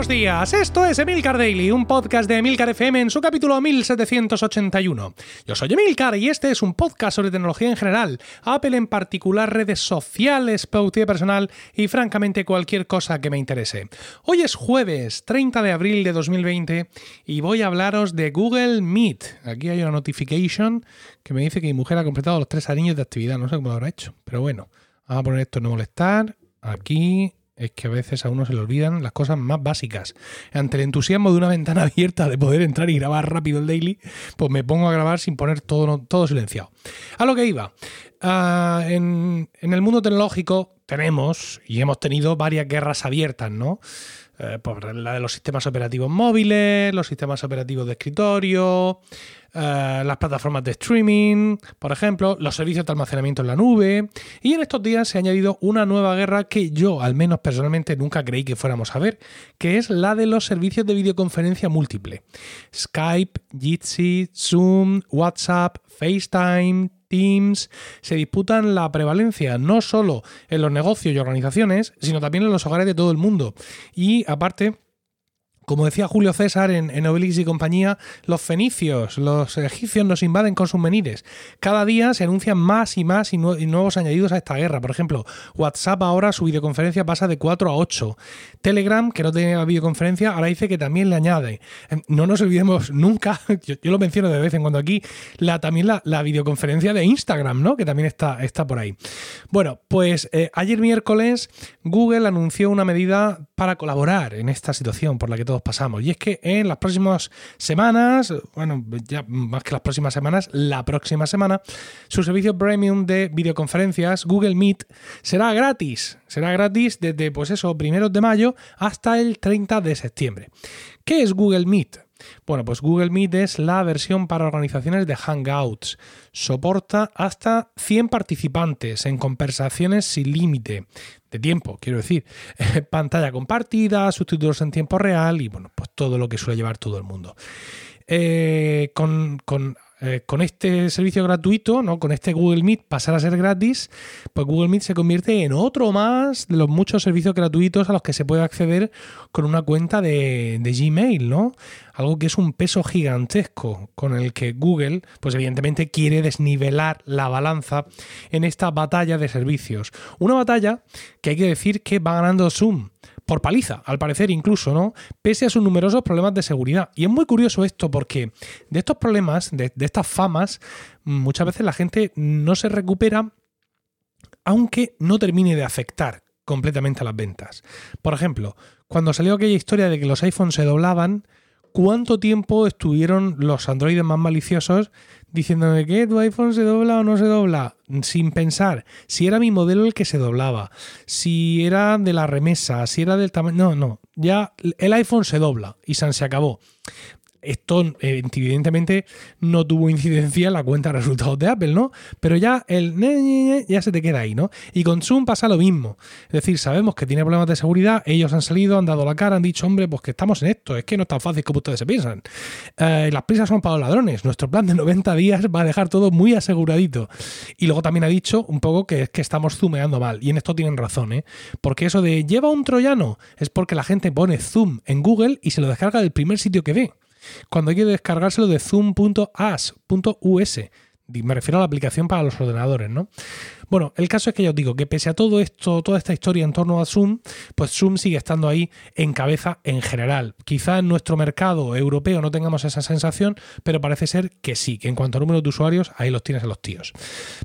Buenos días, esto es Emilcar Daily, un podcast de Emilcar FM en su capítulo 1781. Yo soy Emilcar y este es un podcast sobre tecnología en general, Apple en particular, redes sociales, productividad personal y francamente cualquier cosa que me interese. Hoy es jueves 30 de abril de 2020 y voy a hablaros de Google Meet. Aquí hay una notification que me dice que mi mujer ha completado los tres años de actividad, no sé cómo lo habrá hecho, pero bueno, vamos a poner esto en no molestar, aquí es que a veces a uno se le olvidan las cosas más básicas. Ante el entusiasmo de una ventana abierta de poder entrar y grabar rápido el daily, pues me pongo a grabar sin poner todo, todo silenciado. A lo que iba. Ah, en, el mundo tecnológico tenemos y hemos tenido varias guerras abiertas, ¿no? Eh, por la de los sistemas operativos móviles, los sistemas operativos de escritorio, eh, las plataformas de streaming, por ejemplo, los servicios de almacenamiento en la nube. Y en estos días se ha añadido una nueva guerra que yo, al menos personalmente, nunca creí que fuéramos a ver, que es la de los servicios de videoconferencia múltiple. Skype, Jitsi, Zoom, WhatsApp, FaceTime, Teams, se disputan la prevalencia no solo en los negocios y organizaciones, sino también en los hogares de todo el mundo. Y aparte, como decía Julio César en, en, Obelix y compañía, los fenicios, los egipcios nos invaden con sus menires. Cada día se anuncian más y más y, nuevos añadidos a esta guerra. Por ejemplo, WhatsApp ahora su videoconferencia pasa de 4 a 8. Telegram, que no tenía videoconferencia, ahora dice que también le añade. Em, no nos olvidemos nunca, yo, lo menciono de vez en cuando aquí, la, también la, videoconferencia de Instagram, ¿no? Que también está, está por ahí. Bueno, pues eh, ayer miércoles Google anunció una medida para colaborar en esta situación por la que todos pasamos. Y es que en las próximas semanas, bueno, ya más que las próximas semanas, la próxima semana, su servicio premium de videoconferencias, Google Meet, será gratis. Será gratis desde, pues eso, primeros de mayo hasta el 30 de septiembre. ¿Qué es Google Meet? Bueno, pues Google Meet es la versión para organizaciones de Hangouts. Soporta hasta 100 participantes en conversaciones sin límite de tiempo, quiero decir. Pantalla compartida, subtítulos en tiempo real y bueno, pues todo lo que suele llevar todo el mundo. Eh, con, con eh, con este servicio gratuito, ¿no? con este Google Meet pasar a ser gratis, pues Google Meet se convierte en otro más de los muchos servicios gratuitos a los que se puede acceder con una cuenta de, de Gmail, ¿no? Algo que es un peso gigantesco con el que Google, pues evidentemente quiere desnivelar la balanza en esta batalla de servicios. Una batalla que hay que decir que va ganando Zoom por paliza, al parecer incluso, ¿no? Pese a sus numerosos problemas de seguridad. Y es muy curioso esto porque de estos problemas, de, estas famas, muchas veces la gente no se recupera aunque no termine de afectar completamente a las ventas. Por ejemplo, cuando salió aquella historia de que los iPhones se doblaban, ¿cuánto tiempo estuvieron los androides más maliciosos diciéndome que tu iPhone se dobla o no se dobla? Sin pensar si era mi modelo el que se doblaba, si era de la remesa, si era del tamaño... No, no, ya el iPhone se dobla y se acabó. Esto eh, evidentemente no tuvo incidencia en la cuenta de resultados de Apple, ¿no? Pero ya el ya se te queda ahí, ¿no? Y con Zoom pasa lo mismo. Es decir, sabemos que tiene problemas de seguridad, ellos han salido, han dado la cara, han dicho, hombre, pues que estamos en esto, es que no es tan fácil como ustedes se piensan. Eh, las prisas son para los ladrones, nuestro plan de 90 días va a dejar todo muy aseguradito. Y luego también ha dicho un poco que es que estamos zoomeando mal, y en esto tienen razón, ¿eh? Porque eso de lleva un troyano es porque la gente pone Zoom en Google y se lo descarga del primer sitio que ve cuando hay que descargárselo de zoom.as.us. Me refiero a la aplicación para los ordenadores, ¿no? Bueno, el caso es que ya os digo que pese a todo esto, toda esta historia en torno a Zoom, pues Zoom sigue estando ahí en cabeza en general. Quizá en nuestro mercado europeo no tengamos esa sensación, pero parece ser que sí, que en cuanto a número de usuarios, ahí los tienes a los tíos.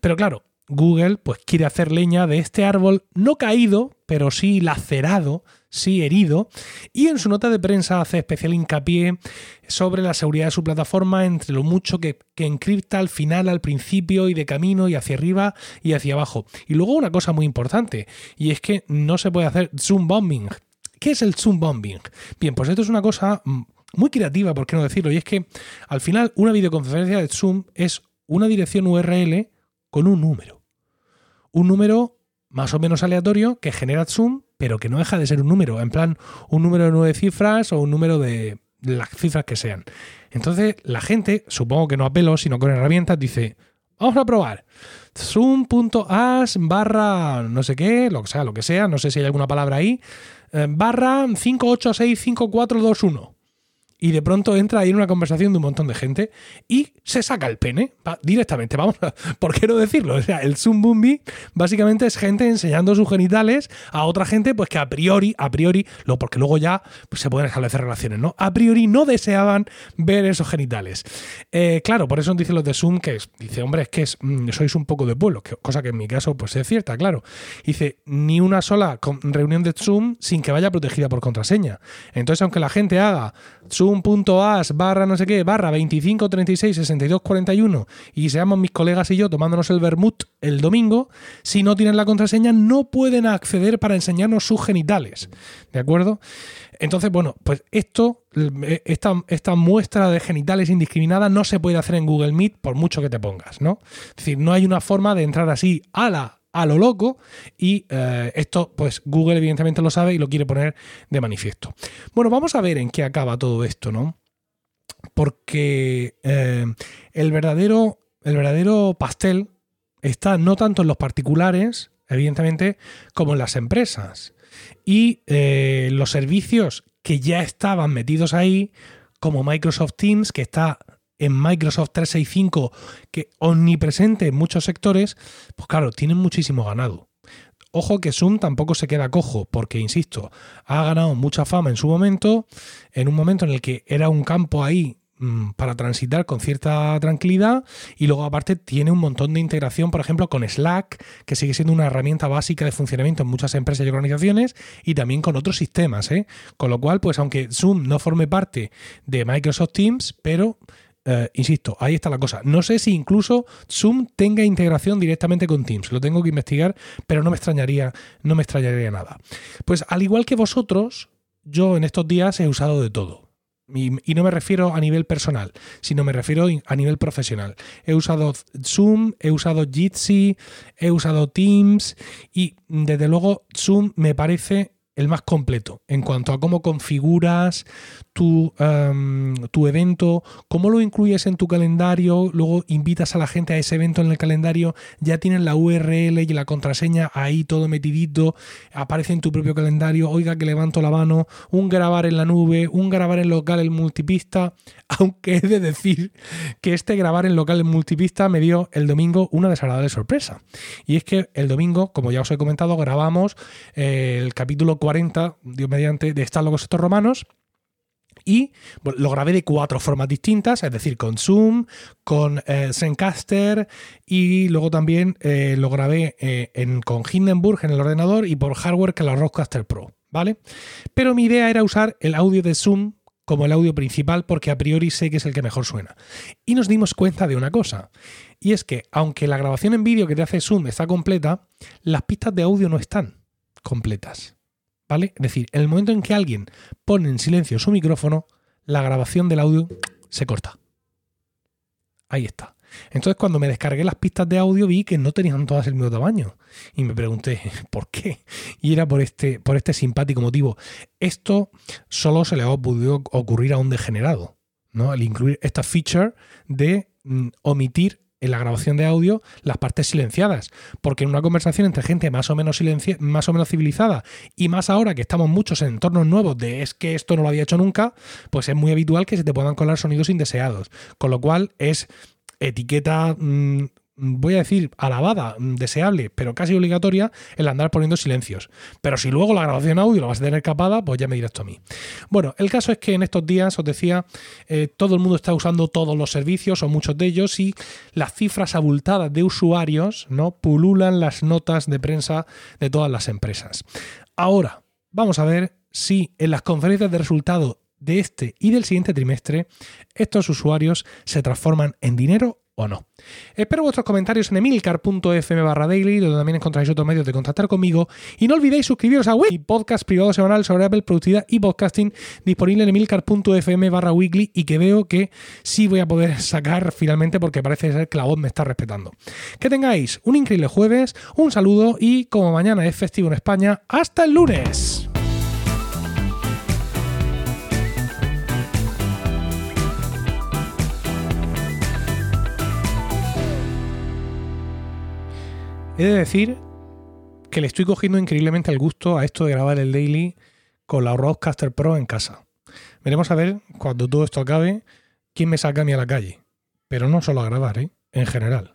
Pero claro, Google pues quiere hacer leña de este árbol no caído, pero sí lacerado, sí herido, y en su nota de prensa hace especial hincapié sobre la seguridad de su plataforma entre lo mucho que, que encripta al final, al principio y de camino y hacia arriba y hacia abajo. Y luego una cosa muy importante, y es que no se puede hacer zoom bombing. ¿Qué es el zoom bombing? Bien, pues esto es una cosa mm, muy creativa, por qué no decirlo, y es que al final una videoconferencia de Zoom es una dirección URL con un número. Un número más o menos aleatorio que genera Zoom, pero que no deja de ser un número, en plan un número de nueve cifras o un número de las cifras que sean. Entonces la gente, supongo que no a pelo, sino con herramientas, dice, Vamos a probar. Zoom.as barra no sé qué, lo que sea, lo que sea, no sé si hay alguna palabra ahí, eh, barra 5865421 y de pronto entra ahí en una conversación de un montón de gente y se saca el pene directamente. Vamos, a, ¿por qué no decirlo? O sea, el Zoom Bumbi básicamente es gente enseñando sus genitales a otra gente, pues que a priori, a priori, lo, porque luego ya pues, se pueden establecer relaciones, ¿no? A priori no deseaban ver esos genitales. Eh, claro, por eso dicen los de Zoom que es, dice, hombre, es que mm, sois un poco de pueblo, cosa que en mi caso pues es cierta, claro. Dice, ni una sola reunión de Zoom sin que vaya protegida por contraseña. Entonces, aunque la gente haga Zoom zoom.as barra no sé qué, barra 25 36 62 41 y seamos mis colegas y yo tomándonos el vermut el domingo, si no tienen la contraseña no pueden acceder para enseñarnos sus genitales. ¿De acuerdo? Entonces, bueno, pues esto, esta, esta muestra de genitales indiscriminada no se puede hacer en Google Meet por mucho que te pongas, ¿no? Es decir, no hay una forma de entrar así a la a lo loco y eh, esto pues Google evidentemente lo sabe y lo quiere poner de manifiesto. Bueno, vamos a ver en qué acaba todo esto, ¿no? Porque eh, el, verdadero, el verdadero pastel está no tanto en los particulares, evidentemente, como en las empresas. Y eh, los servicios que ya estaban metidos ahí, como Microsoft Teams, que está en Microsoft 365 que omnipresente en muchos sectores, pues claro, tienen muchísimo ganado. Ojo que Zoom tampoco se queda cojo, porque, insisto, ha ganado mucha fama en su momento, en un momento en el que era un campo ahí mm, para transitar con cierta tranquilidad y luego aparte tiene un montón de integración, por ejemplo, con Slack, que sigue siendo una herramienta básica de funcionamiento en muchas empresas y organizaciones y también con otros sistemas. ¿eh? Con lo cual, pues aunque Zoom no forme parte de Microsoft Teams, pero eh, insisto, ahí está la cosa. No sé si incluso Zoom tenga integración directamente con Teams. Lo tengo que investigar, pero no me extrañaría, no me extrañaría nada. Pues al igual que vosotros, yo en estos días he usado de todo. Y, no me refiero a nivel personal, sino me refiero a nivel profesional. He usado Zoom, he usado Jitsi, he usado Teams y desde luego Zoom me parece el más completo en cuanto a cómo configuras tu, em, tu, evento, cómo lo incluyes en tu calendario, luego invitas a la gente a ese evento en el calendario, ya tienen la URL y la contraseña ahí todo metidito, aparece en tu propio calendario, oiga que levanto la mano, un grabar en la nube, un grabar en local en multipista, aunque he de decir que este grabar en local en multipista me dio el domingo una desagradable sorpresa. Y es que el domingo, como ya os he comentado, grabamos eh, el capítulo 40, Dios mediante, de Están locos estos romanos. Y lo grabé de cuatro formas distintas, es decir, con Zoom, con eh, Zencaster y luego también eh, lo grabé eh, en, con Hindenburg en el ordenador y por hardware que la Rodecaster Pro, ¿vale? Pero mi idea era usar el audio de Zoom como el audio principal porque a priori sé que es el que mejor suena. Y nos dimos cuenta de una cosa, y es que aunque la grabación en vídeo que te hace Zoom está completa, las pistas de audio no están completas. Es decir, en el momento en que alguien pone en silencio su micrófono, la grabación del audio se corta. Ahí está. Entonces cuando me descargué las pistas de audio vi que no tenían todas el mismo tamaño. Y me pregunté, ¿por qué? Y era por este, por este simpático motivo. Esto solo se le ha podido ocurrir a un degenerado, ¿no? Al incluir esta feature de mm, omitir en la grabación de audio las partes silenciadas, porque en una conversación entre gente más o menos más o menos civilizada y más ahora que estamos muchos en entornos nuevos de es que esto no lo había hecho nunca, pues es muy habitual que se te puedan colar sonidos indeseados, con lo cual es etiqueta mm, voy a decir, alabada, deseable, pero casi obligatoria, el andar poniendo silencios. Pero si luego la grabación audio la vas a tener capada, pues ya me dirás a mí. Bueno, el caso es que en estos días, os decía, eh, todo el mundo está usando todos los servicios o muchos de ellos y las cifras abultadas de usuarios no pululan las notas de prensa de todas las empresas. Ahora, vamos a ver si en las conferencias de resultado de este y del siguiente trimestre estos usuarios se transforman en dinero o no. Espero vuestros comentarios en emilcar.fm barra daily, donde también encontráis otros medios de contactar conmigo. Y no olvidéis suscribiros a mi podcast privado semanal sobre Apple, productividad y podcasting, disponible en emilcar.fm weekly y que veo que sí voy a poder sacar finalmente porque parece ser que la voz me está respetando. Que tengáis un increíble jueves, un saludo y como mañana es festivo en España, hasta el lunes. He de decir que le estoy cogiendo increíblemente el gusto a esto de grabar el daily con la Rodecaster Pro en casa. Veremos a ver, cuando todo esto acabe, quién me saca a mí a la calle. Pero no solo a grabar, ¿eh? En general.